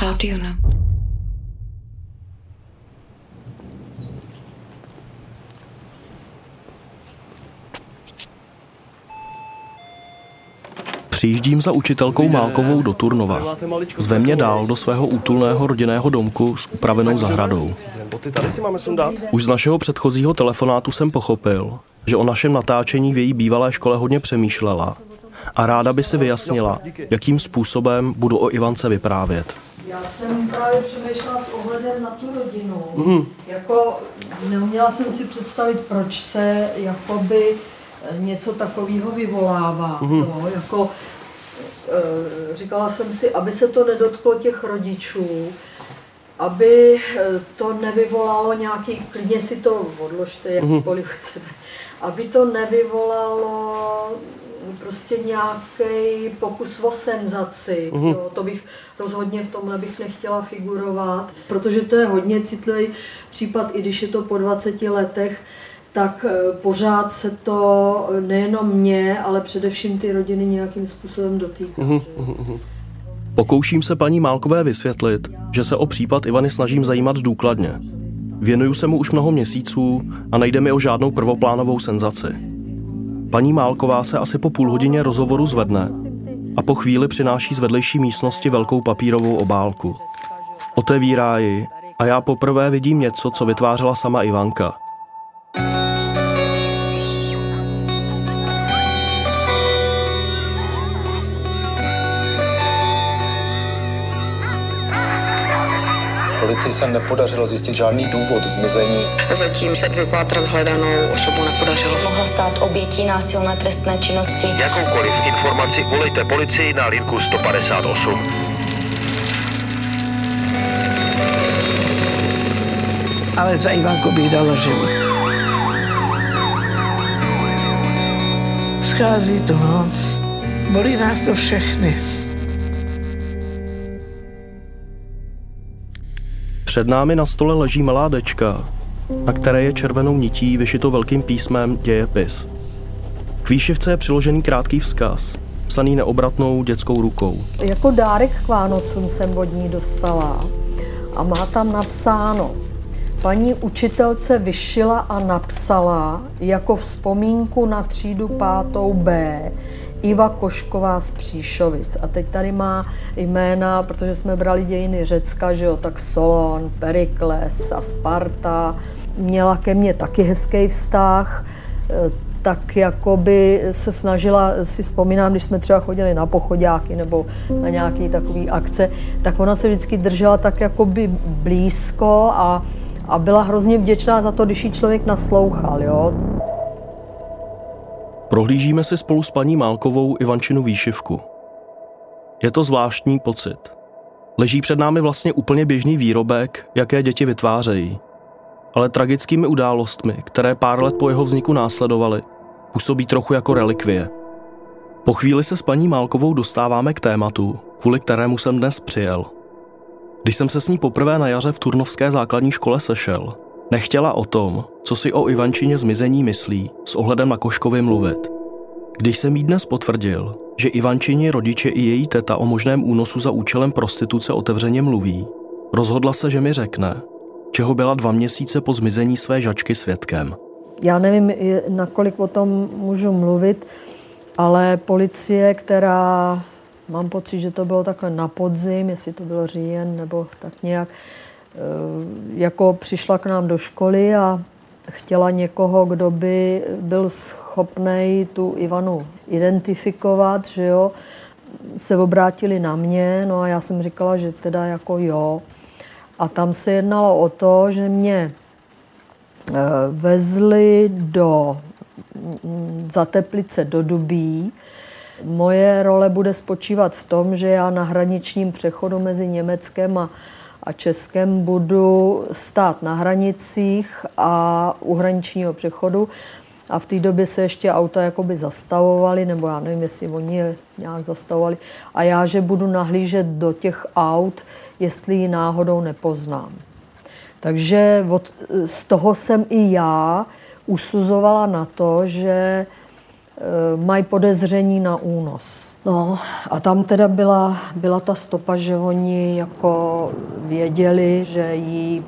How do you know? Přijíždím za učitelkou Málkovou do Turnova. Zve mě dál do svého útulného rodinného domku s upravenou zahradou. Už z našeho předchozího telefonátu jsem pochopil, že o našem natáčení v její bývalé škole hodně přemýšlela a ráda by si vyjasnila, jakým způsobem budu o Ivance vyprávět. Já jsem právě přemýšlela s ohledem na tu rodinu. Mm. Jako neuměla jsem si představit, proč se jakoby něco takového vyvolává. Mm. No, jako, e, říkala jsem si, aby se to nedotklo těch rodičů, aby e, to nevyvolalo nějaký, klidně si to odložte, jakkoliv mm. chcete, aby to nevyvolalo prostě nějaký pokus o senzaci. Mm. Jo, to bych rozhodně v tomhle bych nechtěla figurovat, protože to je hodně citlivý případ, i když je to po 20 letech, tak eh, pořád se to nejenom mě, ale především ty rodiny nějakým způsobem dotýká. Mm. Pokouším se paní Málkové vysvětlit, že se o případ Ivany snažím zajímat důkladně. Věnuju se mu už mnoho měsíců a nejde mi o žádnou prvoplánovou senzaci. Paní Málková se asi po půl hodině rozhovoru zvedne a po chvíli přináší z vedlejší místnosti velkou papírovou obálku. Otevírá ji a já poprvé vidím něco, co vytvářela sama Ivanka – Policii se nepodařilo zjistit žádný důvod zmizení. Zatím se vypátrat hledanou osobu nepodařilo. Mohla stát obětí násilné trestné činnosti. Jakoukoliv informaci volejte policii na linku 158. Ale za Ivanku bych dala život. Schází to, no. Bolí nás to všechny. Před námi na stole leží malá dečka, na které je červenou nití vyšito velkým písmem dějepis. K výšivce je přiložený krátký vzkaz, psaný neobratnou dětskou rukou. Jako dárek k Vánocům jsem od ní dostala a má tam napsáno Paní učitelce vyšila a napsala jako vzpomínku na třídu pátou B Iva Košková z Příšovic. A teď tady má jména, protože jsme brali dějiny Řecka, že jo, tak Solon, Perikles a Sparta. Měla ke mně taky hezký vztah, e, tak jako by se snažila, si vzpomínám, když jsme třeba chodili na pochodáky nebo na nějaké takové akce, tak ona se vždycky držela tak jako by blízko a, a byla hrozně vděčná za to, když jí člověk naslouchal. Jo. Prohlížíme si spolu s paní Málkovou Ivančinu výšivku. Je to zvláštní pocit. Leží před námi vlastně úplně běžný výrobek, jaké děti vytvářejí. Ale tragickými událostmi, které pár let po jeho vzniku následovaly, působí trochu jako relikvie. Po chvíli se s paní Málkovou dostáváme k tématu, kvůli kterému jsem dnes přijel. Když jsem se s ní poprvé na jaře v Turnovské základní škole sešel, Nechtěla o tom, co si o Ivančině zmizení myslí, s ohledem na Koškovi mluvit. Když jsem jí dnes potvrdil, že Ivančině rodiče i její teta o možném únosu za účelem prostituce otevřeně mluví, rozhodla se, že mi řekne, čeho byla dva měsíce po zmizení své žačky svědkem. Já nevím, nakolik o tom můžu mluvit, ale policie, která, mám pocit, že to bylo takhle na podzim, jestli to bylo říjen nebo tak nějak, jako přišla k nám do školy a chtěla někoho, kdo by byl schopný tu Ivanu identifikovat, že jo, se obrátili na mě, no a já jsem říkala, že teda jako jo. A tam se jednalo o to, že mě eh, vezli do mm, za Teplice do Dubí. Moje role bude spočívat v tom, že já na hraničním přechodu mezi Německem a a Českem budu stát na hranicích a u hraničního přechodu. A v té době se ještě auta jakoby zastavovaly, nebo já nevím, jestli oni je nějak zastavovali. A já, že budu nahlížet do těch aut, jestli ji náhodou nepoznám. Takže od, z toho jsem i já usuzovala na to, že mají podezření na únos. No a tam teda byla, byla ta stopa, že oni jako věděli, že jí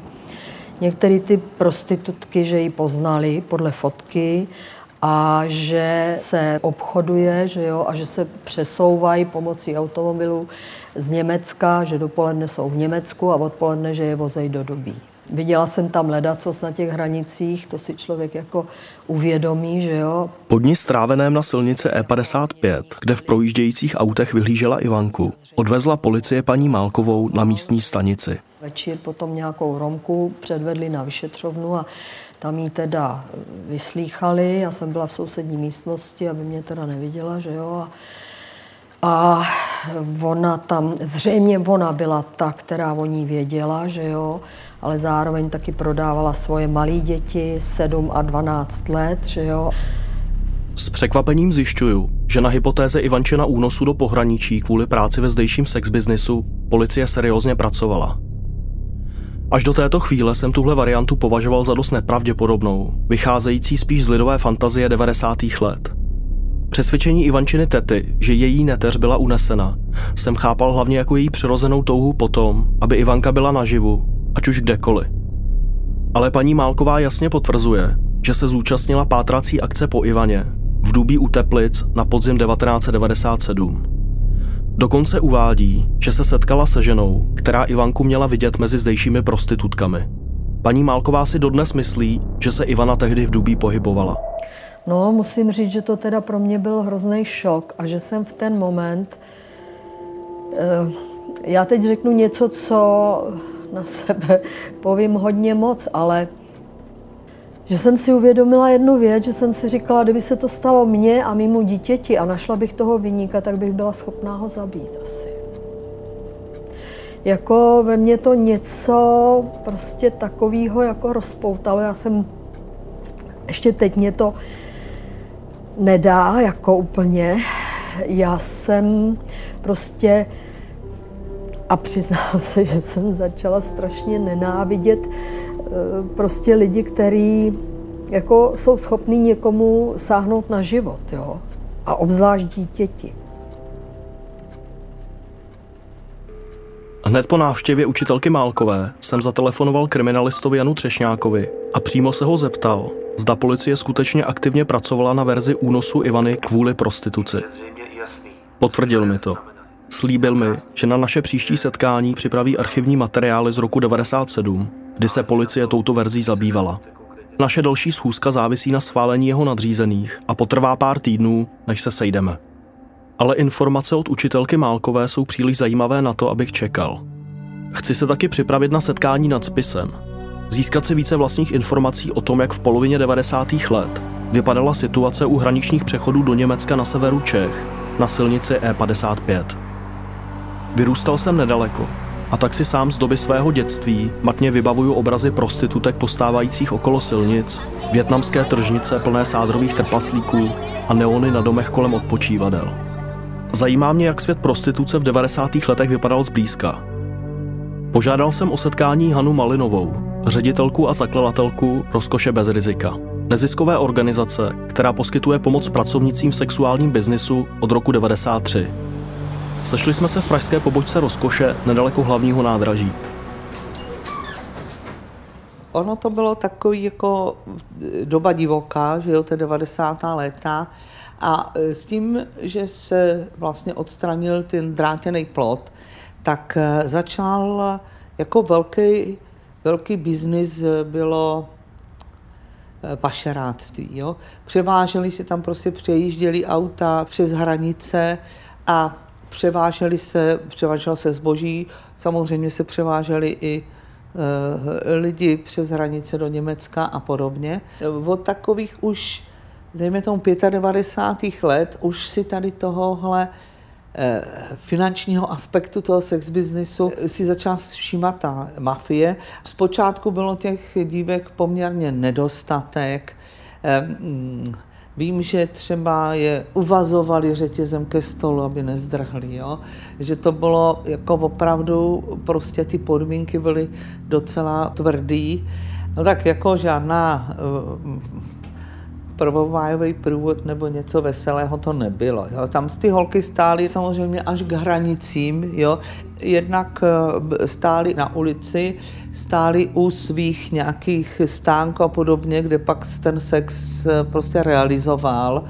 některé ty prostitutky, že ji poznali podle fotky a že se obchoduje že jo, a že se přesouvají pomocí automobilů z Německa, že dopoledne jsou v Německu a odpoledne, že je vozejí do Dobí. Viděla jsem tam ledacos na těch hranicích, to si člověk jako uvědomí, že jo. Po dní stráveném na silnici E55, kde v projíždějících autech vyhlížela Ivanku, odvezla policie paní Málkovou na místní stanici. Večer potom nějakou Romku předvedli na vyšetřovnu a tam ji teda vyslýchali. Já jsem byla v sousední místnosti, aby mě teda neviděla, že jo. A, a ona tam, zřejmě ona byla ta, která o ní věděla, že jo, ale zároveň taky prodávala svoje malé děti, 7 a 12 let, že jo. S překvapením zjišťuju, že na hypotéze Ivančina únosu do pohraničí kvůli práci ve zdejším sexbiznisu policie seriózně pracovala. Až do této chvíle jsem tuhle variantu považoval za dost nepravděpodobnou, vycházející spíš z lidové fantazie 90. let. Přesvědčení Ivančiny tety, že její neteř byla unesena, jsem chápal hlavně jako její přirozenou touhu potom, aby Ivanka byla naživu, ať už kdekoliv. Ale paní Málková jasně potvrzuje, že se zúčastnila pátrací akce po Ivaně v Dubí u Teplic na podzim 1997. Dokonce uvádí, že se setkala se ženou, která Ivanku měla vidět mezi zdejšími prostitutkami. Paní Málková si dodnes myslí, že se Ivana tehdy v Dubí pohybovala. No, musím říct, že to teda pro mě byl hrozný šok a že jsem v ten moment, eh, já teď řeknu něco, co na sebe povím hodně moc, ale že jsem si uvědomila jednu věc, že jsem si říkala, kdyby se to stalo mně a mimo dítěti a našla bych toho vyníka, tak bych byla schopná ho zabít asi. Jako ve mně to něco prostě takového jako rozpoutalo. Já jsem, ještě teď mě to nedá jako úplně. Já jsem prostě a přiznám se, že jsem začala strašně nenávidět eh, prostě lidi, kteří jako jsou schopní někomu sáhnout na život, jo? A obzvlášť dítěti. Hned po návštěvě učitelky Málkové jsem zatelefonoval kriminalistovi Janu Třešňákovi a přímo se ho zeptal, zda policie skutečně aktivně pracovala na verzi únosu Ivany kvůli prostituci. Potvrdil mi to. Slíbil mi, že na naše příští setkání připraví archivní materiály z roku 97, kdy se policie touto verzí zabývala. Naše další schůzka závisí na schválení jeho nadřízených a potrvá pár týdnů, než se sejdeme. Ale informace od učitelky Málkové jsou příliš zajímavé na to, abych čekal. Chci se taky připravit na setkání nad spisem. Získat si více vlastních informací o tom, jak v polovině 90. let vypadala situace u hraničních přechodů do Německa na severu Čech na silnici E55. Vyrůstal jsem nedaleko a tak si sám z doby svého dětství matně vybavuju obrazy prostitutek postávajících okolo silnic, větnamské tržnice plné sádrových trpaslíků a neony na domech kolem odpočívadel. Zajímá mě, jak svět prostituce v 90. letech vypadal zblízka. Požádal jsem o setkání Hanu Malinovou, ředitelku a zakladatelku Rozkoše bez rizika. Neziskové organizace, která poskytuje pomoc pracovnicím v sexuálním biznisu od roku 93. Sešli jsme se v pražské pobočce Rozkoše nedaleko hlavního nádraží. Ono to bylo takový jako doba divoká, že jo, to 90. léta. A e, s tím, že se vlastně odstranil ten drátěný plot, tak e, začal jako velký, velký biznis bylo e, pašeráctví. Převáželi si tam, prostě přejížděli auta přes hranice a převáželi se, převáželo se zboží, samozřejmě se převáželi i e, lidi přes hranice do Německa a podobně. Od takových už, dejme tomu 95. let, už si tady tohohle e, finančního aspektu toho sex businessu si začala všímat ta mafie. Zpočátku bylo těch dívek poměrně nedostatek. Vím, že třeba je uvazovali řetězem ke stolu, aby nezdrhli, jo? že to bylo jako opravdu, prostě ty podmínky byly docela tvrdý. No tak jako žádná prvovájový průvod nebo něco veselého to nebylo. Jo. Tam ty holky stály samozřejmě až k hranicím, jo. Jednak eh, stály na ulici, stály u svých nějakých stánků a podobně, kde pak se ten sex eh, prostě realizoval.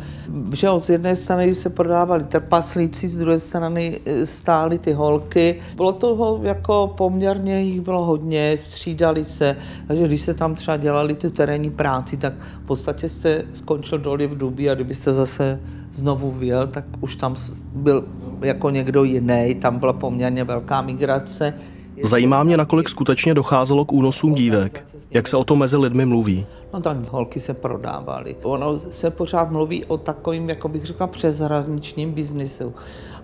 Že z jedné strany se prodávali trpaslíci, z druhé strany eh, stály ty holky. Bylo toho jako poměrně jich bylo hodně, střídali se, takže když se tam třeba dělali ty terénní práci, tak v podstatě jste skončil doli v Dubí a kdybyste zase znovu vyjel, tak už tam byl jako někdo jiný, tam byla poměrně velká migrace. Zajímá mě, nakolik skutečně docházelo k únosům dívek. Jak se o to mezi lidmi mluví? No tak holky se prodávaly. Ono se pořád mluví o takovým, jako bych řekla, přeshraničním biznisu.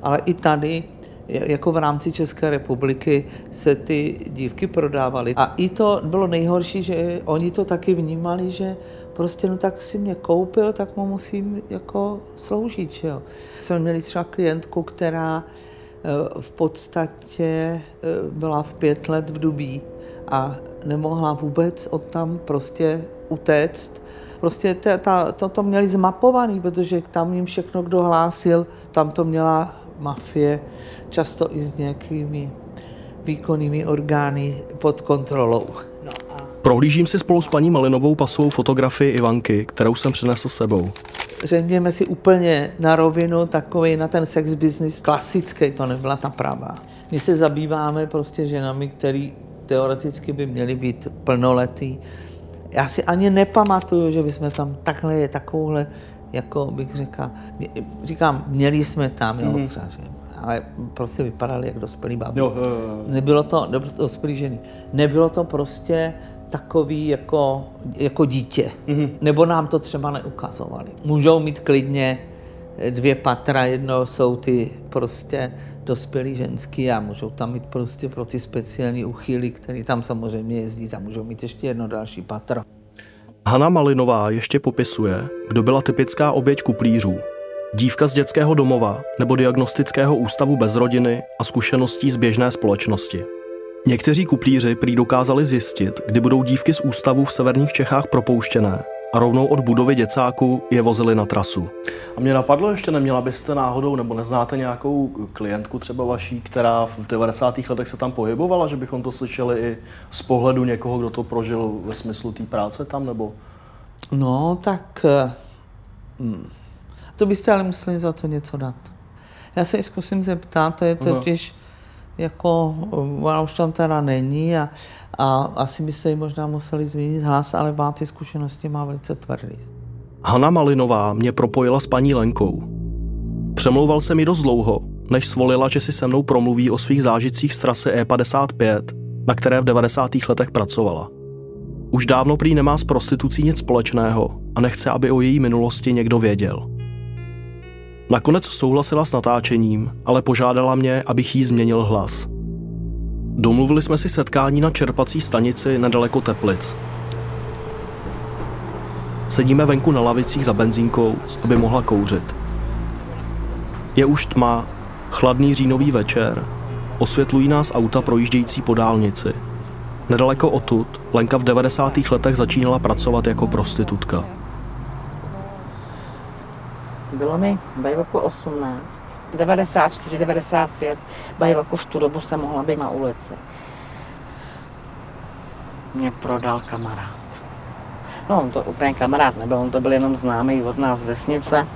Ale i tady jako v rámci České republiky se ty dívky prodávaly. A i to bylo nejhorší, že oni to taky vnímali, že prostě no tak si mě koupil, tak mu musím jako sloužit, že jo. Jsme měli třeba klientku, která eh, v podstatě eh, byla v pět let v Dubí a nemohla vůbec od tam prostě utéct. Prostě ta, ta, to, to měli zmapovaný, protože tam jim všechno, kdo hlásil, tam to měla mafie, často i s nějakými výkonnými orgány pod kontrolou. Prohlížím si spolu s paní Malinovou pasovou fotografii Ivanky, kterou jsem přinesl sebou. Řekněme si úplně na rovinu takový na ten sex business klasický, to nebyla ta pravá. My se zabýváme prostě ženami, který teoreticky by měly být plnoletý. Já si ani nepamatuju, že bychom tam takhle takovouhle jako bych řekl, říkám, měli jsme tam, jo, mm-hmm. třeba, že, ale prostě vypadali jak dospělí babi. Jo, jo, jo. Nebylo to, dospělý ženy, nebylo to prostě takový jako, jako dítě. Mm-hmm. Nebo nám to třeba neukazovali. Můžou mít klidně dvě patra, jedno jsou ty prostě dospělí ženský a můžou tam mít prostě pro ty speciální uchýly, který tam samozřejmě jezdí, tam můžou mít ještě jedno další patro. Hana Malinová ještě popisuje, kdo byla typická oběť kuplířů. Dívka z dětského domova nebo diagnostického ústavu bez rodiny a zkušeností z běžné společnosti. Někteří kuplíři prý dokázali zjistit, kdy budou dívky z ústavu v severních Čechách propouštěné a rovnou od budovy děcáku je vozili na trasu. A mě napadlo ještě, neměla byste náhodou, nebo neznáte nějakou klientku třeba vaší, která v 90. letech se tam pohybovala, že bychom to slyšeli i z pohledu někoho, kdo to prožil ve smyslu té práce tam, nebo? No, tak eh, hm, to byste ale museli za to něco dát. Já se zkusím zeptat, to je totiž... Uh-huh jako, ona už tam teda není a, a asi by se jí možná museli změnit hlas, ale má ty zkušenosti, má velice tvrdý. Hanna Malinová mě propojila s paní Lenkou. Přemlouval se mi dost dlouho, než svolila, že si se mnou promluví o svých zážitcích z trasy E55, na které v 90. letech pracovala. Už dávno prý nemá s prostitucí nic společného a nechce, aby o její minulosti někdo věděl. Nakonec souhlasila s natáčením, ale požádala mě, abych jí změnil hlas. Domluvili jsme si setkání na čerpací stanici nedaleko Teplic. Sedíme venku na lavicích za benzínkou, aby mohla kouřit. Je už tma, chladný říjnový večer, osvětlují nás auta projíždějící po dálnici. Nedaleko odtud Lenka v 90. letech začínala pracovat jako prostitutka. Bylo mi bajvoku 18, 94, 95, bajvoku v tu dobu jsem mohla být na ulici. Mě prodal kamarád. No, on to úplně kamarád nebyl, on to byl jenom známý od nás vesnice.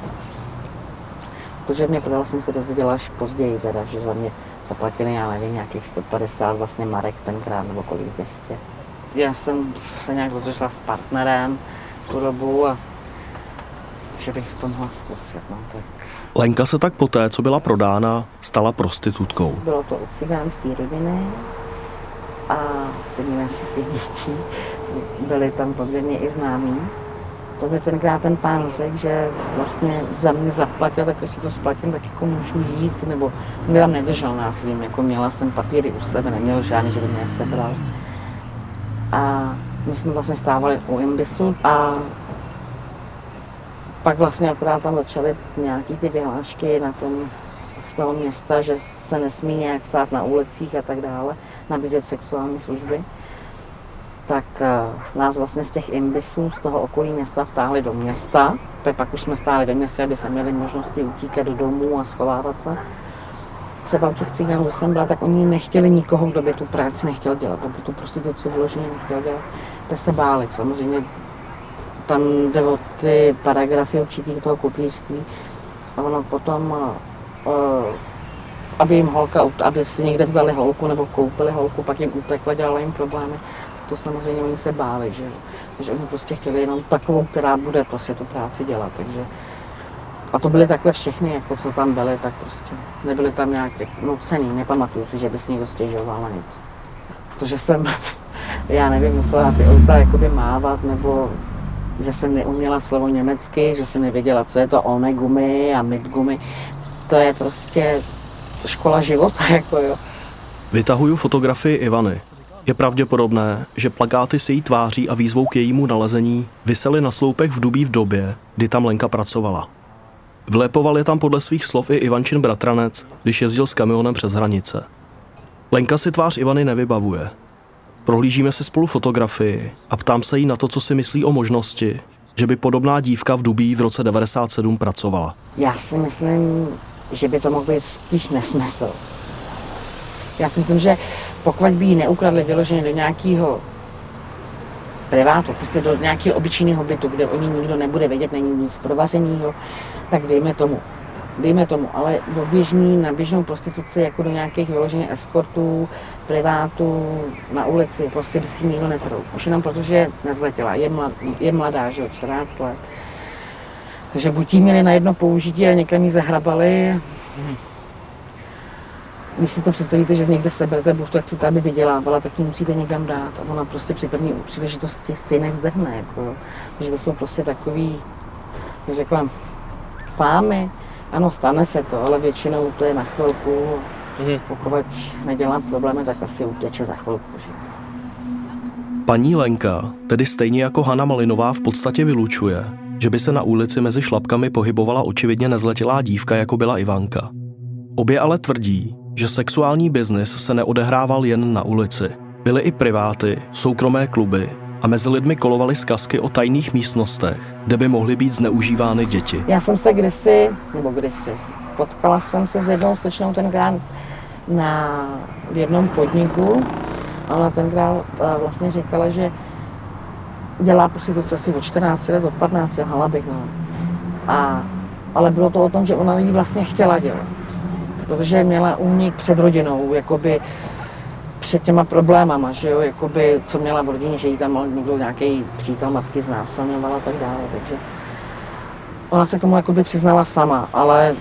Protože mě prodal, jsem se dozvěděla až později, teda, že za mě zaplatili, já nevím, nějakých 150 vlastně marek tenkrát, nebo kolik 200. Já jsem se nějak rozešla s partnerem v tu dobu a že bych to mohla zkusit. No, tak. Lenka se tak poté, co byla prodána, stala prostitutkou. Bylo to od cigánské rodiny a ty měly asi pět dětí. Byli tam poměrně i známí. To mi tenkrát ten pán řekl, že vlastně za mě zaplatil, tak jestli to splatím, tak jako můžu jít, nebo mě tam nedržel násilím, jako měla jsem papíry u sebe, neměl žádný, že by mě sebral. A my jsme vlastně stávali u imbisu a pak vlastně akorát tam začaly nějaký ty vyhlášky na tom z toho města, že se nesmí nějak stát na ulicích a tak dále, nabízet sexuální služby. tak uh, nás vlastně z těch imbisů, z toho okolí města vtáhli do města. To pak už jsme stáli ve městě, aby se měli možnosti utíkat do domů a schovávat se. Třeba u těch cigánů, jsem byla, tak oni nechtěli nikoho, kdo by tu práci nechtěl dělat, kdo by tu prostituci vloženě nechtěl dělat. Tak se báli. Samozřejmě tam jde o ty paragrafy určitých toho kopírství. A ono potom, uh, aby jim holka, aby si někde vzali holku nebo koupili holku, pak jim utekla, dělala jim problémy, tak to samozřejmě oni se báli, že Takže oni prostě chtěli jenom takovou, která bude prostě tu práci dělat, takže a to byly takhle všechny, jako co tam byly, tak prostě nebyly tam nějak nucený, nepamatuju si, že by si někdo stěžoval na nic. Protože jsem, já nevím, musela ty auta jakoby mávat, nebo že jsem neuměla slovo německy, že jsem nevěděla, co je to one gumy a mid gumy. To je prostě škola života, jako jo. Vytahuju fotografii Ivany. Je pravděpodobné, že plakáty se jí tváří a výzvou k jejímu nalezení vysely na sloupech v Dubí v době, kdy tam Lenka pracovala. Vlépoval je tam podle svých slov i Ivančin bratranec, když jezdil s kamionem přes hranice. Lenka si tvář Ivany nevybavuje. Prohlížíme si spolu fotografii a ptám se jí na to, co si myslí o možnosti, že by podobná dívka v Dubí v roce 97 pracovala. Já si myslím, že by to mohl být spíš nesmysl. Já si myslím, že pokud by ji neukradli vyloženě do nějakého privátu, prostě do nějakého obyčejného bytu, kde o ní nikdo nebude vědět, není nic provařeného, tak dejme tomu. Dejme tomu, ale do běžný, na běžnou prostituci, jako do nějakých vyloženě eskortů, privátů, na ulici, prostě by si nikdo netrou. Už jenom protože je nezletěla, je, mlad, je mladá, že jo, 14 let. Takže buď jí měli na jedno použití a někam jí zahrabali, když si to představíte, že někde se berete buchtu a chcete, aby vydělávala, tak ji musíte někam dát. A ona prostě při první příležitosti stejně vzdechne. Jako. Takže to jsou prostě takový, jak řekla, fámy. Ano, stane se to, ale většinou to je na chvilku. Mhm. Pokud nedělá problémy, tak asi uteče za chvilku. Že? Paní Lenka, tedy stejně jako Hanna Malinová, v podstatě vylučuje, že by se na ulici mezi šlapkami pohybovala očividně nezletilá dívka, jako byla Ivanka. Obě ale tvrdí, že sexuální biznis se neodehrával jen na ulici. Byly i priváty, soukromé kluby a mezi lidmi kolovaly zkazky o tajných místnostech, kde by mohly být zneužívány děti. Já jsem se kdysi, nebo kdysi, potkala jsem se s jednou slečnou tenkrát na v jednom podniku. A ona tenkrát eh, vlastně říkala, že dělá prostituce asi od 14 let, od 15, hala bych, no. A, ale bylo to o tom, že ona ji vlastně chtěla dělat protože měla únik před rodinou, jakoby před těma problémama, že jo, jakoby, co měla v rodině, že jí tam někdo nějaký přítel matky znásilňoval a tak dále, takže ona se k tomu jakoby přiznala sama, ale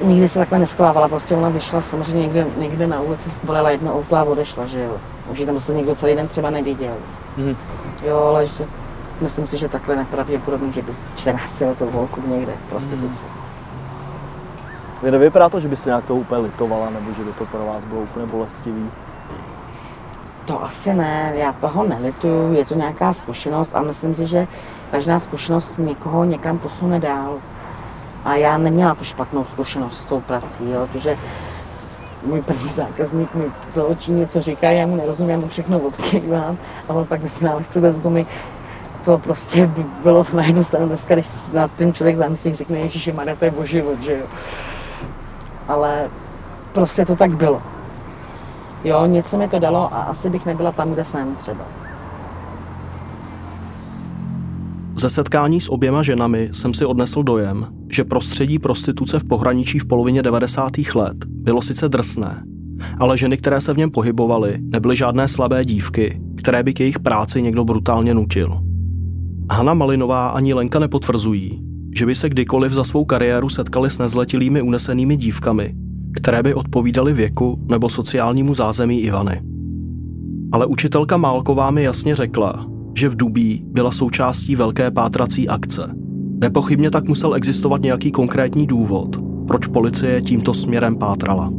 nikdy se takhle neschovávala, prostě ona vyšla samozřejmě někde, někde na ulici, zbolila jedno auto a odešla, že jo. Už tam se někdo celý den třeba neviděl. Mm. Jo, ale že, myslím si, že takhle nepravděpodobně, že by 14 letou volku někde prostituci. Mm. Vy nevypadá to, že by se nějak toho úplně litovala, nebo že by to pro vás bylo úplně bolestivý? To asi ne, já toho nelituju, je to nějaká zkušenost a myslím si, že každá zkušenost někoho někam posune dál. A já neměla tu špatnou zkušenost s tou prací, jo, protože můj první zákazník mi do očí něco říká, já mu nerozumím, já mu všechno odkývám a on pak ve finále chce bez gumy. To prostě by bylo na jednu stranu dneska, když na ten člověk zamyslí, řekne, Ježíši, Maria, to je o život, že jo ale prostě to tak bylo. Jo, něco mi to dalo a asi bych nebyla tam, kde jsem třeba. Ze setkání s oběma ženami jsem si odnesl dojem, že prostředí prostituce v pohraničí v polovině 90. let bylo sice drsné, ale ženy, které se v něm pohybovaly, nebyly žádné slabé dívky, které by k jejich práci někdo brutálně nutil. Hanna Malinová ani Lenka nepotvrzují, že by se kdykoliv za svou kariéru setkali s nezletilými unesenými dívkami, které by odpovídaly věku nebo sociálnímu zázemí Ivany. Ale učitelka Málková mi jasně řekla, že v Dubí byla součástí velké pátrací akce. Nepochybně tak musel existovat nějaký konkrétní důvod, proč policie tímto směrem pátrala.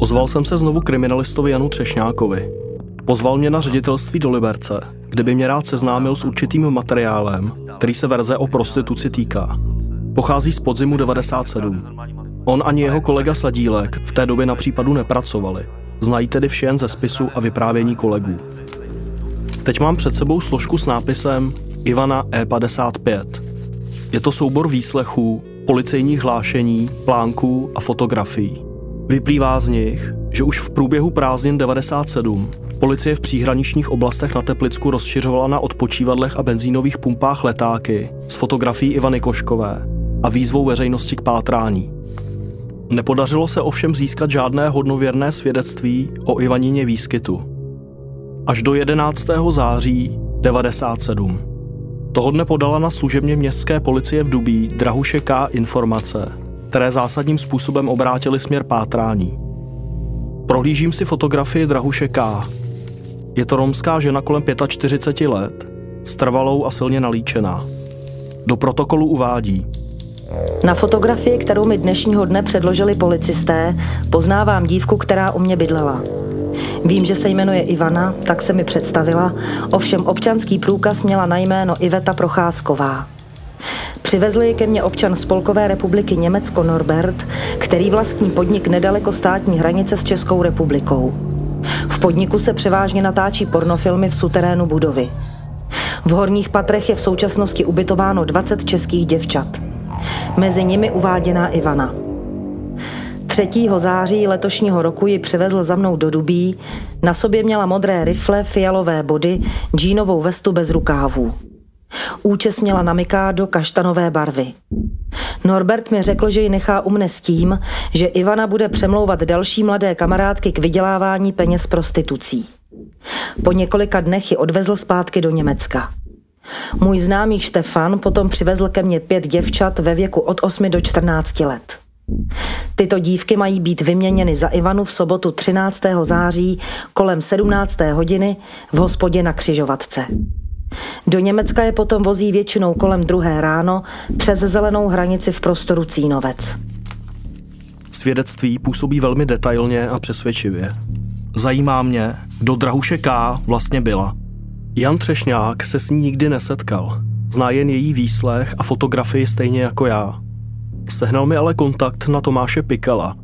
Ozval jsem se znovu kriminalistovi Janu Třešňákovi, Pozval mě na ředitelství do Liberce, kde by mě rád seznámil s určitým materiálem, který se verze o prostituci týká. Pochází z podzimu 97. On ani jeho kolega Sadílek v té době na případu nepracovali. Znají tedy vše jen ze spisu a vyprávění kolegů. Teď mám před sebou složku s nápisem Ivana E55. Je to soubor výslechů, policejních hlášení, plánků a fotografií. Vyplývá z nich, že už v průběhu prázdnin 97 policie v příhraničních oblastech na Teplicku rozšiřovala na odpočívadlech a benzínových pumpách letáky s fotografií Ivany Koškové a výzvou veřejnosti k pátrání. Nepodařilo se ovšem získat žádné hodnověrné svědectví o Ivanině výskytu. Až do 11. září 97. Toho dne podala na služebně městské policie v Dubí Drahuše K. informace, které zásadním způsobem obrátily směr pátrání. Prohlížím si fotografii Drahuše K. Je to romská žena kolem 45 let, strvalou a silně nalíčená. Do protokolu uvádí – na fotografii, kterou mi dnešního dne předložili policisté, poznávám dívku, která u mě bydlela. Vím, že se jmenuje Ivana, tak se mi představila, ovšem občanský průkaz měla na jméno Iveta Procházková. Přivezli ke mně občan Spolkové republiky Německo Norbert, který vlastní podnik nedaleko státní hranice s Českou republikou. V podniku se převážně natáčí pornofilmy v suterénu budovy. V horních patrech je v současnosti ubytováno 20 českých děvčat. Mezi nimi uváděná Ivana. 3. září letošního roku ji přivezl za mnou do Dubí, na sobě měla modré rifle, fialové body, džínovou vestu bez rukávů. Účes měla na mikádo kaštanové barvy. Norbert mi řekl, že ji nechá u mne s tím, že Ivana bude přemlouvat další mladé kamarádky k vydělávání peněz prostitucí. Po několika dnech ji odvezl zpátky do Německa. Můj známý Štefan potom přivezl ke mně pět děvčat ve věku od 8 do 14 let. Tyto dívky mají být vyměněny za Ivanu v sobotu 13. září kolem 17. hodiny v hospodě na Křižovatce. Do Německa je potom vozí většinou kolem druhé ráno přes zelenou hranici v prostoru Cínovec. Svědectví působí velmi detailně a přesvědčivě. Zajímá mě, kdo Drahuše K. vlastně byla – Jan Třešňák se s ní nikdy nesetkal. Zná jen její výslech a fotografii stejně jako já. Sehnal mi ale kontakt na Tomáše Pikala,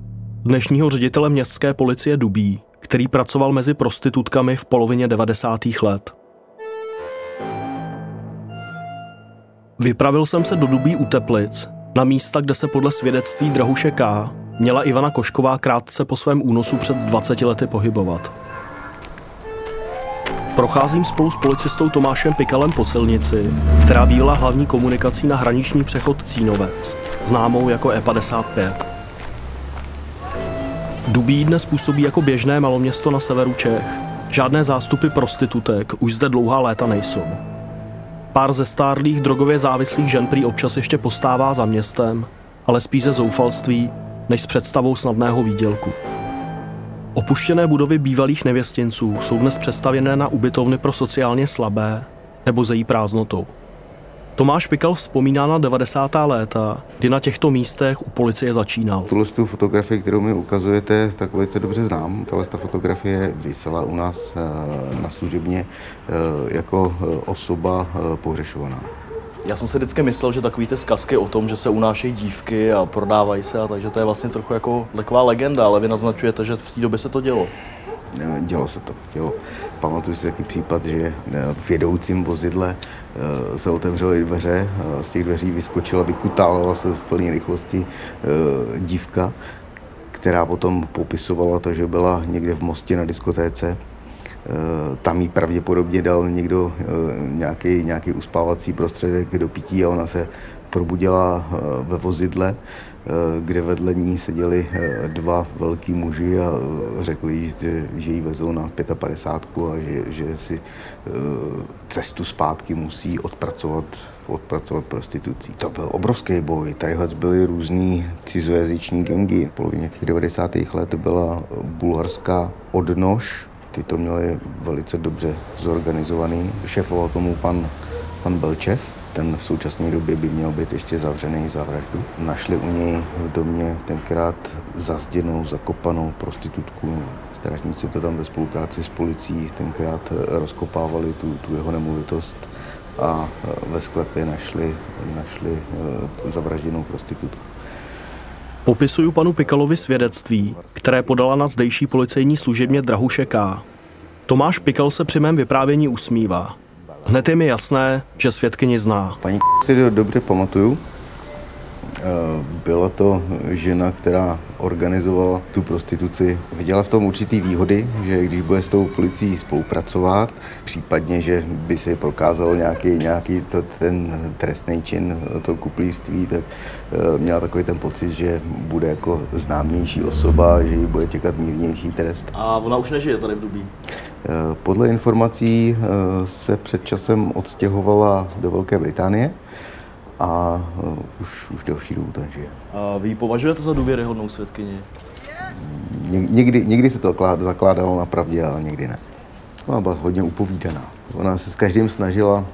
dnešního ředitele městské policie Dubí, který pracoval mezi prostitutkami v polovině 90. let. Vypravil jsem se do Dubí u Teplic, na místa, kde se podle svědectví Drahuše K. měla Ivana Košková krátce po svém únosu před 20 lety pohybovat. Procházím spolu s policistou Tomášem Pikalem po silnici, která bývala hlavní komunikací na hraniční přechod Cínovec, známou jako E55. Dubí dnes působí jako běžné maloměsto na severu Čech. Žádné zástupy prostitutek už zde dlouhá léta nejsou. Pár ze stárlých drogově závislých žen prý občas ještě postává za městem, ale spíš ze zoufalství, než s představou snadného výdělku. Opuštěné budovy bývalých nevěstěnců jsou dnes přestavěné na ubytovny pro sociálně slabé nebo ze její prázdnotou. Tomáš Pikal vzpomíná na 90. léta, kdy na těchto místech u policie začínal. Tuhle tu fotografii, kterou mi ukazujete, tak velice dobře znám. Tahle ta fotografie vysela u nás eh, na služebně eh, jako eh, osoba pohřešovaná. Já jsem si vždycky myslel, že takový ty zkazky o tom, že se unášejí dívky a prodávají se, a takže to je vlastně trochu jako taková legenda, ale vy naznačujete, že v té době se to dělo. Eh, dělo se to, dělo. Pamatuju si jaký případ, že eh, v jedoucím vozidle eh, se otevřely dveře, z těch dveří vyskočila, vykutávala se v plné rychlosti dívka, která potom popisovala to, že byla někde v Mostě na diskotéce Eh, tam jí pravděpodobně dal někdo eh, nějaký, nějaký uspávací prostředek do pití a ona se probudila eh, ve vozidle, kde vedle ní seděli dva velký muži a řekli, že, že ji vezou na 55 a že, že si cestu zpátky musí odpracovat odpracovat prostitucí. To byl obrovský boj. Tady byly různý cizojazyční gengy. V polovině těch 90. let byla bulharská odnož, ty to měli velice dobře zorganizovaný. Šéfoval tomu pan, pan Belčev, ten v současné době by měl být ještě zavřený za vraždu. Našli u něj v domě tenkrát zazděnou, zakopanou prostitutku. Strážníci to tam ve spolupráci s policií tenkrát rozkopávali tu, tu jeho nemovitost a ve sklepě našli, našli eh, zavražděnou prostitutku. Popisuju panu Pikalovi svědectví, které podala na zdejší policejní služebně Drahuše K. Tomáš Pikal se při mém vyprávění usmívá. Hned je mi jasné, že svědkyni zná. Paní si dobře pamatuju, byla to žena, která organizovala tu prostituci. Viděla v tom určitý výhody, že když bude s tou policií spolupracovat, případně, že by se prokázalo nějaký, nějaký to, ten trestný čin, to kuplíství, tak eh, měla takový ten pocit, že bude jako známější osoba, že ji bude čekat mírnější trest. A ona už nežije tady v Dubí? Eh, podle informací se před časem odstěhovala do Velké Británie a uh, už, už delší dobu tam žije. A vy ji považujete za důvěryhodnou svědkyni? Ně, někdy, někdy se to zakládalo na pravdě, ale někdy ne. Ona byla hodně upovídaná. Ona se s každým snažila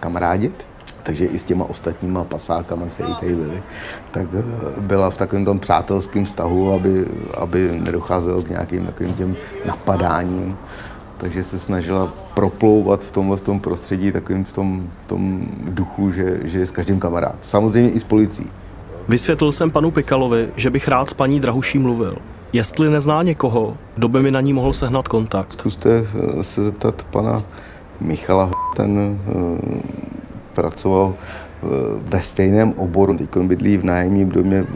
kamarádit, takže i s těma ostatníma pasákama, které tady byly, tak eh, byla v takovém tom přátelském vztahu, aby, aby nedocházelo k nějakým takovým těm napadáním takže se snažila proplouvat v tomhle tom prostředí takovým v tom, v tom duchu, že, že je s každým kamarád. Samozřejmě i s policií. Vysvětlil jsem panu Pikalovi, že bych rád s paní Drahuší mluvil. Jestli nezná někoho, kdo by mi na ní mohl sehnat kontakt. Zkuste eh, se zeptat pana Michala, ten uh, pracoval eh, ve stejném oboru. Teď bydlí v nájemním domě,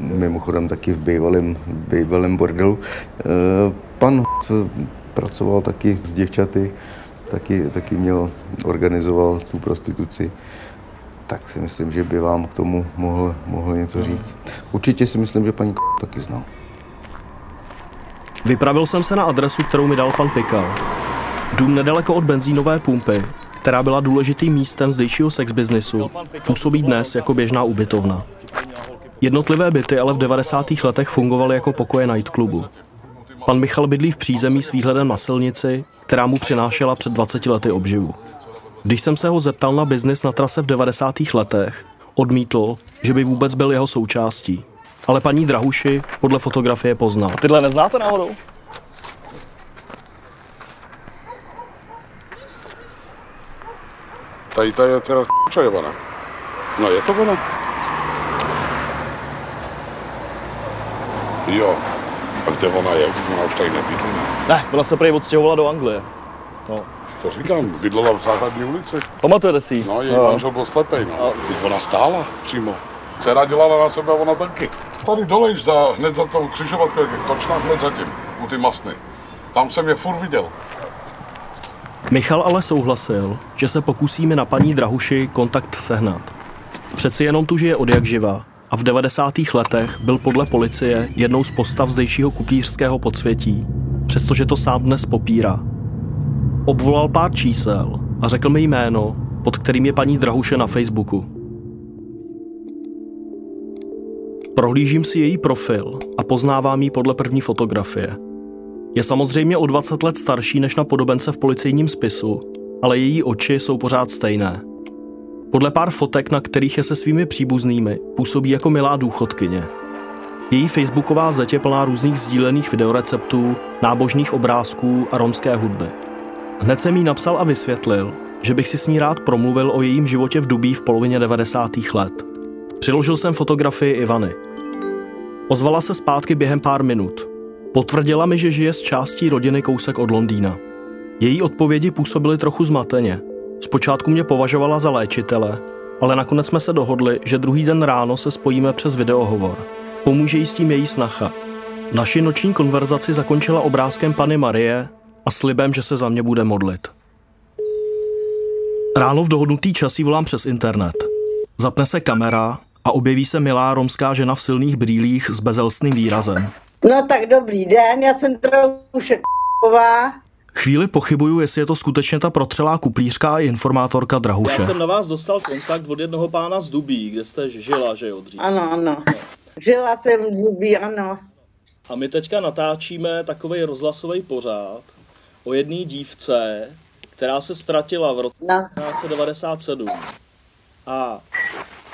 mimochodem taky v bývalém, bývalém bordelu. Pan pracoval taky s děvčaty, taky, taky měl, organizoval tu prostituci, tak si myslím, že by vám k tomu mohl, mohl něco říct. Určitě si myslím, že paní taky znal. Vypravil jsem se na adresu, kterou mi dal pan Pikal. Dům nedaleko od benzínové pumpy, která byla důležitým místem zdejšího sex biznisu, působí dnes jako běžná ubytovna. Jednotlivé byty ale v 90. letech fungovaly jako pokoje nightclubu. Pan Michal bydlí v přízemí s výhledem na silnici, která mu přinášela před 20 lety obživu. Když jsem se ho zeptal na biznis na trase v 90. letech, odmítl, že by vůbec byl jeho součástí. Ale paní Drahuši podle fotografie poznal. A tyhle neznáte náhodou? Tady to je teda čo je ona? No je to ona? Jo, a kde ona je? Ona už tady nebydlí, ne? Ne, ona se prý odstěhovala do Anglie. No. To říkám, bydlela v základní ulici. Pamatujete si No, její no. manžel byl slepej, no. A... Teď ona stála přímo. Dcera dělala na sebe, ona taky. Tady dole, za, hned za tou křižovatkou, jak točná, hned za tím, u ty masny. Tam jsem je furt viděl. Michal ale souhlasil, že se pokusíme na paní Drahuši kontakt sehnat. Přeci jenom tu žije od jak živa a v 90. letech byl podle policie jednou z postav zdejšího kupířského podsvětí, přestože to sám dnes popírá. Obvolal pár čísel a řekl mi jméno, pod kterým je paní Drahuše na Facebooku. Prohlížím si její profil a poznávám ji podle první fotografie. Je samozřejmě o 20 let starší než na podobence v policejním spisu, ale její oči jsou pořád stejné – podle pár fotek, na kterých je se svými příbuznými, působí jako milá důchodkyně. Její facebooková zeď je plná různých sdílených videoreceptů, nábožných obrázků a romské hudby. Hned jsem jí napsal a vysvětlil, že bych si s ní rád promluvil o jejím životě v Dubí v polovině 90. let. Přiložil jsem fotografii Ivany. Ozvala se zpátky během pár minut. Potvrdila mi, že žije s částí rodiny kousek od Londýna. Její odpovědi působily trochu zmateně – Zpočátku mě považovala za léčitele, ale nakonec jsme se dohodli, že druhý den ráno se spojíme přes videohovor. Pomůže jí s tím její snacha. Naši noční konverzaci zakončila obrázkem Pany Marie a slibem, že se za mě bude modlit. Ráno v dohodnutý čas volám přes internet. Zapne se kamera a objeví se milá romská žena v silných brýlích s bezelstným výrazem. No tak dobrý den, já jsem trošku Chvíli pochybuju, jestli je to skutečně ta protřelá kuplířka a informátorka Drahuše. Já jsem na vás dostal kontakt od jednoho pána z Dubí, kde jste žila, že jo, dřív. Ano, ano. Žila jsem v Dubí, ano. A my teďka natáčíme takový rozhlasový pořád o jedné dívce, která se ztratila v roce no. 1997. A...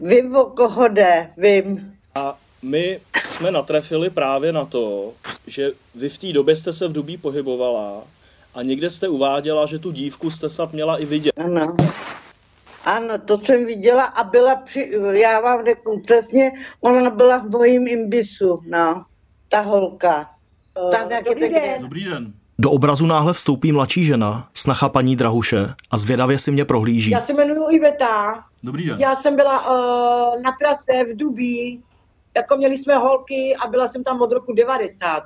Vím, o koho jde, vím. A my jsme natrefili právě na to, že vy v té době jste se v Dubí pohybovala a někde jste uváděla, že tu dívku jste snad měla i vidět. Ano. Ano, to jsem viděla a byla při, já vám řeknu přesně, ona byla v mojím imbisu, no, ta holka. Tam, jak dobrý je tak- den. Dobrý den. Do obrazu náhle vstoupí mladší žena, snacha paní Drahuše, a zvědavě si mě prohlíží. Já se jmenuji Iveta. Dobrý den. Já jsem byla uh, na trase v Dubí, jako měli jsme holky a byla jsem tam od roku 90.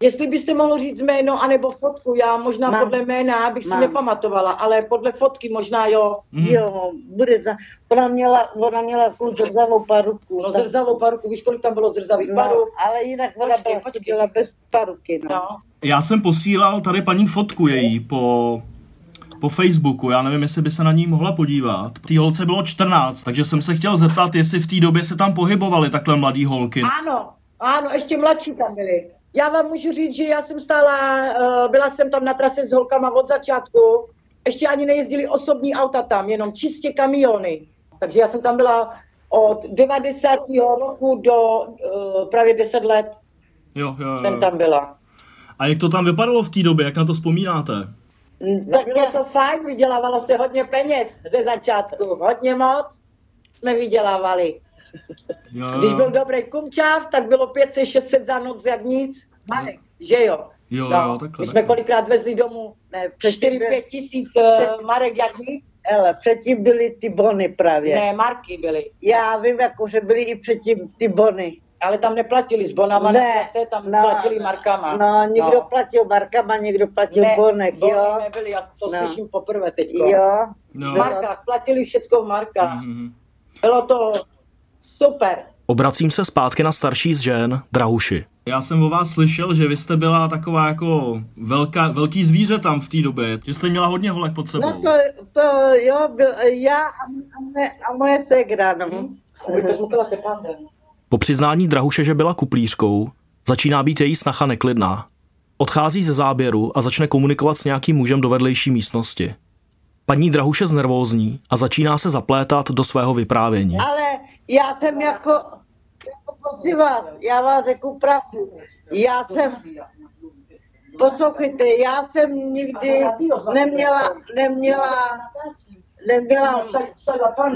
Jestli byste mohl říct jméno anebo fotku, já možná Mám. podle jména bych si Mám. nepamatovala, ale podle fotky možná jo. Jo, bude za, ona měla, ona měla takovou zrzavou paruku. No zrzavou paruku, víš, kolik tam bylo zrzavých no, paruk? ale jinak ona Počkej, byla, počkej. byla bez paruky, no. no. Já jsem posílal tady paní fotku její po, po Facebooku, já nevím, jestli by se na ní mohla podívat. Té holce bylo 14, takže jsem se chtěl zeptat, jestli v té době se tam pohybovaly takhle mladý holky. Ano, ano, ještě mladší tam byli. Já vám můžu říct, že já jsem stála, uh, byla jsem tam na trase s holkama od začátku, ještě ani nejezdili osobní auta tam, jenom čistě kamiony. Takže já jsem tam byla od 90. roku do uh, právě 10 let Jo, jo, jsem jo. tam byla. A jak to tam vypadalo v té době, jak na to vzpomínáte? Tak bylo to fajn, vydělávalo se hodně peněz ze začátku, hodně moc jsme vydělávali. Jo, Když byl dobrý kumčáv, tak bylo 500-600 za noc jak nic. Marek, že jo? Jo, No, jo, takhle. My jsme kolikrát vezli domů Ne, předtím 4-5 byl- tisíc před- uh, marek jak nic. Hele, předtím byly ty bony právě. Ne, marky byly. Já vím, jako, že byly i předtím ty bony. Ale tam neplatili s bonama Ne, trase, tam no, platili markama. No, někdo platil markama, někdo platil ne, bonech, bony jo. nebyly, já to No. slyším poprvé teď. Jo. No. V markách, platili všechno v markách. Mhm. Bylo to super. Obracím se zpátky na starší z žen, Drahuši. Já jsem o vás slyšel, že vy jste byla taková jako velká, velký zvíře tam v té době, že jste měla hodně holek pod sebou. No to, to jo, byl, já a, a, moje, a moje ségra, no. Po přiznání Drahuše, že byla kuplířkou, začíná být její snacha neklidná. Odchází ze záběru a začne komunikovat s nějakým mužem do vedlejší místnosti. Paní Drahuše znervózní a začíná se zaplétat do svého vyprávění. Ale já jsem jako, jako prosím vás, já vám řeknu pravdu. Já jsem, poslouchejte, já jsem nikdy neměla, neměla, neměla,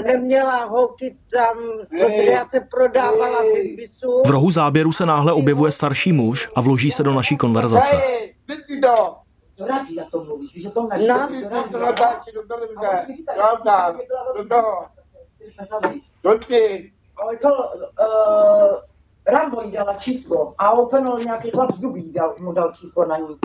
neměla holky tam, protože já se prodávala v Ibisu. V rohu záběru se náhle objevuje starší muž a vloží se do naší konverzace. Do radí na to mluvíš, víš, že to No. To natáčí do televize. Ráda, do toho. Dočky. Ale to, uh, Rambo jí dala číslo a openul nějaký chlap z Dubí dal, mu dal číslo na ní.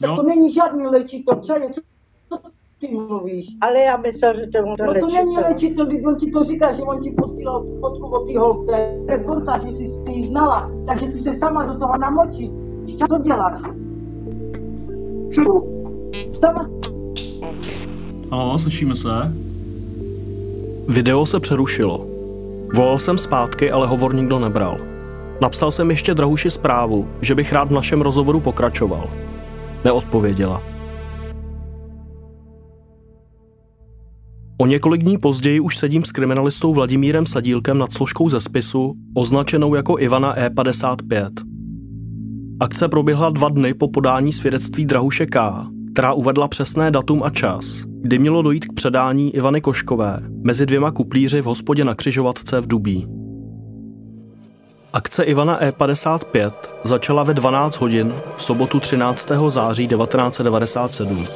Tak to není žádný léčitel, čaje, co, co ty mluvíš? Ale já myslel, že to může No to není léčitel. léčitel, když on ti to říká, že on ti posílal tu fotku od té holce, konca, že jsi si ji znala, takže ty se sama do toho namočíš. Co to děláš? Sama Ano, slyšíme se. Video se přerušilo. Volal jsem zpátky, ale hovor nikdo nebral. Napsal jsem ještě Drahuši zprávu, že bych rád v našem rozhovoru pokračoval. Neodpověděla. O několik dní později už sedím s kriminalistou Vladimírem Sadílkem nad složkou ze spisu, označenou jako Ivana E55. Akce proběhla dva dny po podání svědectví Drahuše K., která uvedla přesné datum a čas, kdy mělo dojít k předání Ivany Koškové mezi dvěma kuplíři v hospodě na křižovatce v Dubí. Akce Ivana E55 začala ve 12 hodin v sobotu 13. září 1997.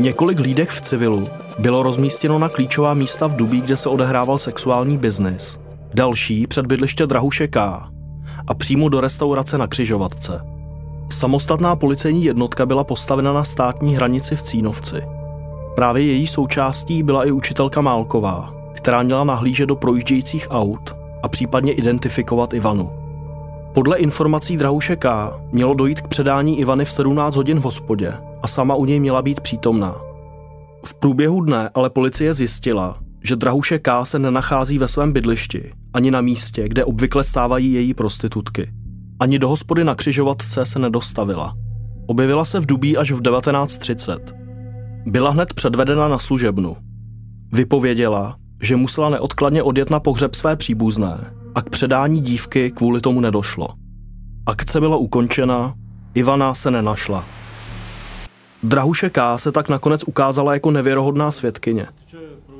Několik lídek v civilu bylo rozmístěno na klíčová místa v Dubí, kde se odehrával sexuální biznis. Další před bydliště Drahuše K. a přímo do restaurace na křižovatce. Samostatná policejní jednotka byla postavena na státní hranici v Cínovci. Právě její součástí byla i učitelka Málková, která měla nahlížet do projíždějících aut a případně identifikovat Ivanu. Podle informací Drahuše K. mělo dojít k předání Ivany v 17 hodin v hospodě a sama u něj měla být přítomná. V průběhu dne ale policie zjistila, že Drahuše K. se nenachází ve svém bydlišti, ani na místě, kde obvykle stávají její prostitutky. Ani do hospody na křižovatce se nedostavila. Objevila se v Dubí až v 19.30. Byla hned předvedena na služebnu. Vypověděla, že musela neodkladně odjet na pohřeb své příbuzné a k předání dívky kvůli tomu nedošlo. Akce byla ukončena, Ivana se nenašla. Drahuše K. se tak nakonec ukázala jako nevěrohodná svědkyně.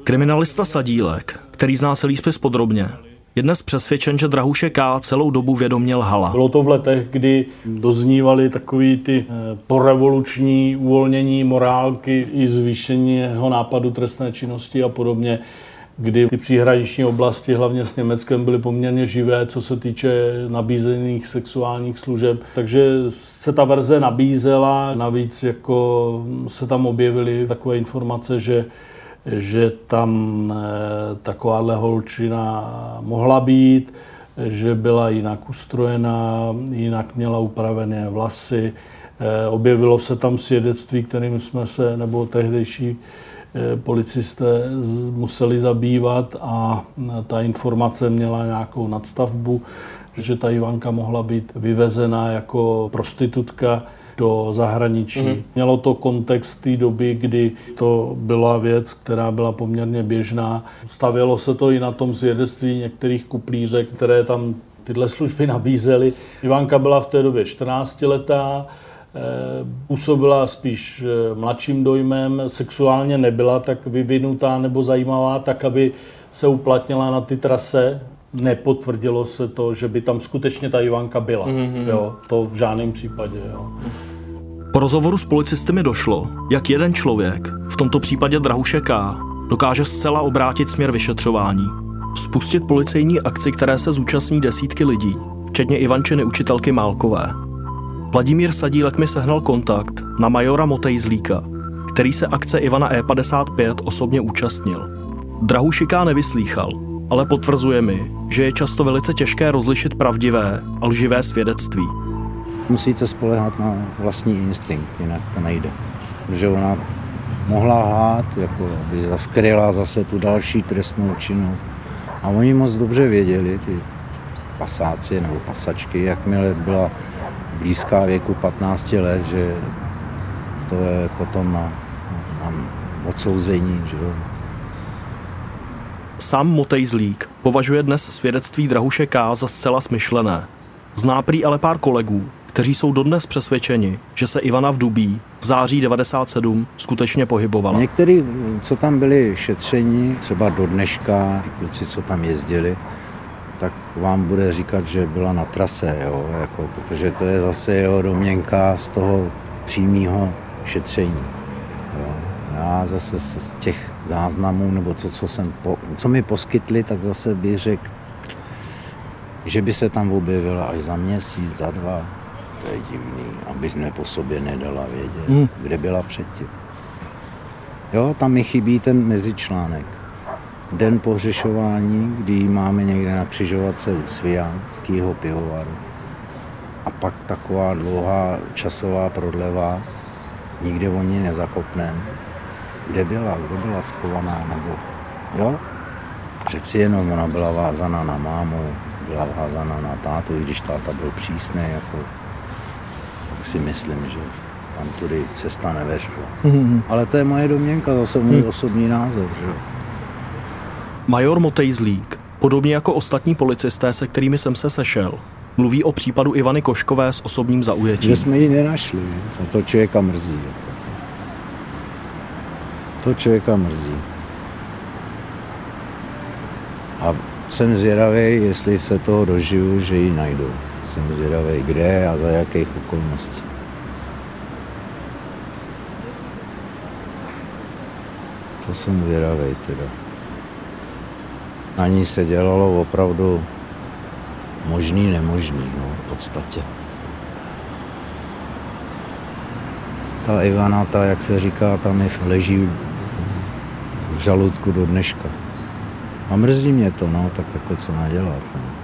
Kriminalista Sadílek, který zná celý spis podrobně, je dnes přesvědčen, že Drahuše K. celou dobu vědomě lhala. Bylo to v letech, kdy doznívaly takový ty eh, porevoluční uvolnění morálky i zvýšení jeho nápadu trestné činnosti a podobně kdy ty příhraniční oblasti, hlavně s Německem, byly poměrně živé, co se týče nabízených sexuálních služeb. Takže se ta verze nabízela, navíc jako se tam objevily takové informace, že že tam eh, takováhle holčina mohla být, že byla jinak ustrojená, jinak měla upravené vlasy. Eh, objevilo se tam svědectví, kterým jsme se, nebo tehdejší eh, policisté museli zabývat a ta informace měla nějakou nadstavbu, že ta Ivanka mohla být vyvezena jako prostitutka do zahraničí. Mm-hmm. Mělo to kontext té doby, kdy to byla věc, která byla poměrně běžná. Stavělo se to i na tom svědectví některých kuplířek, které tam tyhle služby nabízely. Ivanka byla v té době 14 letá, eh, působila spíš eh, mladším dojmem, sexuálně nebyla tak vyvinutá nebo zajímavá, tak aby se uplatnila na ty trase. Nepotvrdilo se to, že by tam skutečně ta Ivanka byla. Mm-hmm. Jo, to v žádném případě. Jo. Po rozhovoru s policisty mi došlo, jak jeden člověk, v tomto případě Drahuše K., dokáže zcela obrátit směr vyšetřování. Spustit policejní akci, které se zúčastní desítky lidí, včetně Ivančiny učitelky Málkové. Vladimír Sadílek mi sehnal kontakt na majora Motejzlíka, který se akce Ivana E55 osobně účastnil. Drahušika nevyslýchal, ale potvrzuje mi, že je často velice těžké rozlišit pravdivé a lživé svědectví musíte spolehat na vlastní instinkt, jinak to nejde. Protože ona mohla lhát, jako aby zaskryla zase tu další trestnou činnost. A oni moc dobře věděli, ty pasáci nebo pasačky, jakmile byla blízká věku 15 let, že to je potom na, na odsouzení. Že. Sám Motejzlík považuje dnes svědectví Drahuše K. za zcela smyšlené. Zná prý ale pár kolegů, kteří jsou dodnes přesvědčeni, že se Ivana v Dubí v září 97 skutečně pohybovala. Někteří, co tam byli šetření, třeba do dneška, kluci, co tam jezdili, tak vám bude říkat, že byla na trase, jo, jako, protože to je zase jeho domněnka z toho přímého šetření. Jo. Já zase z těch záznamů, nebo to, co, jsem po, co mi poskytli, tak zase bych řekl, že by se tam objevila až za měsíc, za dva, to je divný, abys mě po sobě nedala vědět, hmm. kde byla předtím. Jo, tam mi chybí ten mezičlánek. Den pohřešování, kdy máme někde na křižovatce u Svijanského pivovaru. A pak taková dlouhá časová prodleva, nikde o ní nezakopnem. Kde byla, kde byla skovaná, nebo jo? Přeci jenom ona byla vázaná na mámu, byla vázaná na tátu, i když táta byl přísný, jako tak si myslím, že tam tudy cesta nevešla. Mm-hmm. Ale to je moje domněnka, zase můj mm. osobní názor. Že? Major Motejzlík, podobně jako ostatní policisté, se kterými jsem se sešel, mluví o případu Ivany Koškové s osobním zaujetím. Že jsme ji nenašli, a to člověka mrzí. Jako to člověka mrzí. A jsem zvědavý, jestli se toho dožiju, že ji najdu. Jsem zvědavý, kde a za jakých okolností. To jsem zvědavý teda. Na ní se dělalo opravdu možný, nemožný, no, v podstatě. Ta Ivana, ta, jak se říká, tam je leží v žaludku do dneška. A mrzí mě to, no, tak jako co nadělat. No.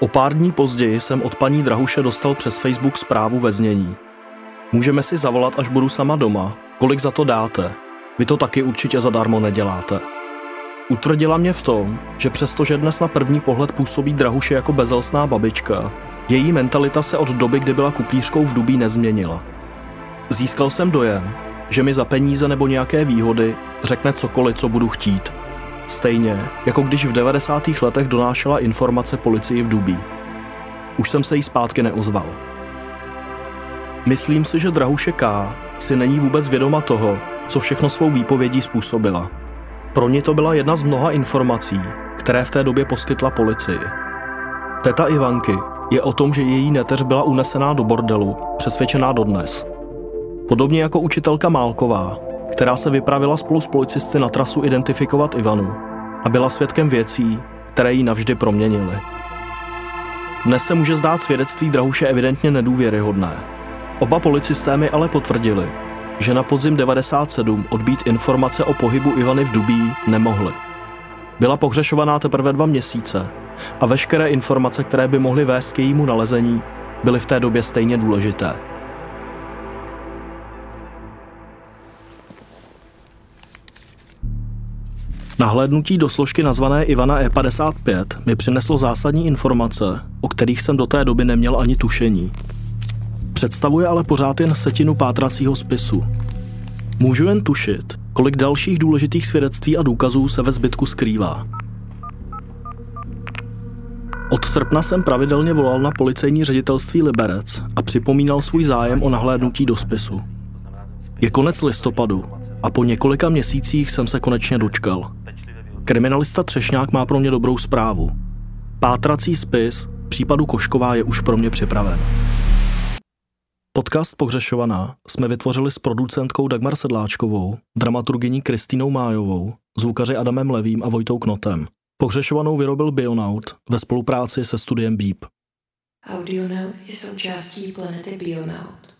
O pár dní později jsem od paní Drahuše dostal přes Facebook zprávu ve znění. Můžeme si zavolat, až budu sama doma. Kolik za to dáte? Vy to taky určitě zadarmo neděláte. Utvrdila mě v tom, že přestože dnes na první pohled působí Drahuše jako bezelstná babička, její mentalita se od doby, kdy byla kupířkou v Dubí nezměnila. Získal jsem dojem, že mi za peníze nebo nějaké výhody řekne cokoliv, co budu chtít. Stejně, jako když v 90. letech donášela informace policii v Dubí. Už jsem se jí zpátky neozval. Myslím si, že Drahuše K. si není vůbec vědoma toho, co všechno svou výpovědí způsobila. Pro ně to byla jedna z mnoha informací, které v té době poskytla policii. Teta Ivanky je o tom, že její neteř byla unesená do bordelu, přesvědčená dodnes. Podobně jako učitelka Málková, která se vypravila spolu s policisty na trasu identifikovat Ivanu a byla svědkem věcí, které ji navždy proměnily. Dnes se může zdát svědectví Drahuše evidentně nedůvěryhodné. Oba policisté mi ale potvrdili, že na podzim 97 odbít informace o pohybu Ivany v Dubí nemohli. Byla pohřešovaná teprve dva měsíce a veškeré informace, které by mohly vést k jejímu nalezení, byly v té době stejně důležité. Nahlédnutí do složky nazvané Ivana E55 mi přineslo zásadní informace, o kterých jsem do té doby neměl ani tušení. Představuje ale pořád jen setinu pátracího spisu. Můžu jen tušit, kolik dalších důležitých svědectví a důkazů se ve zbytku skrývá. Od srpna jsem pravidelně volal na policejní ředitelství Liberec a připomínal svůj zájem o nahlédnutí do spisu. Je konec listopadu a po několika měsících jsem se konečně dočkal. Kriminalista Třešňák má pro mě dobrou zprávu. Pátrací spis případu Košková je už pro mě připraven. Podcast Pohřešovaná jsme vytvořili s producentkou Dagmar Sedláčkovou, dramaturgyní Kristýnou Májovou, zvukaři Adamem Levým a Vojtou Knotem. Pohřešovanou vyrobil Bionaut ve spolupráci se studiem Beep. Audionaut je součástí planety Bionaut.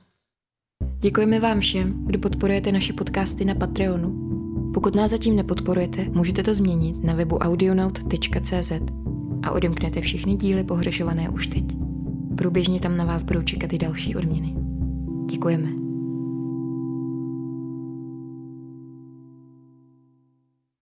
Děkujeme vám všem, kdo podporujete naše podcasty na Patreonu. Pokud nás zatím nepodporujete, můžete to změnit na webu audionaut.cz a odemknete všechny díly pohřešované už teď. Průběžně tam na vás budou čekat i další odměny. Děkujeme.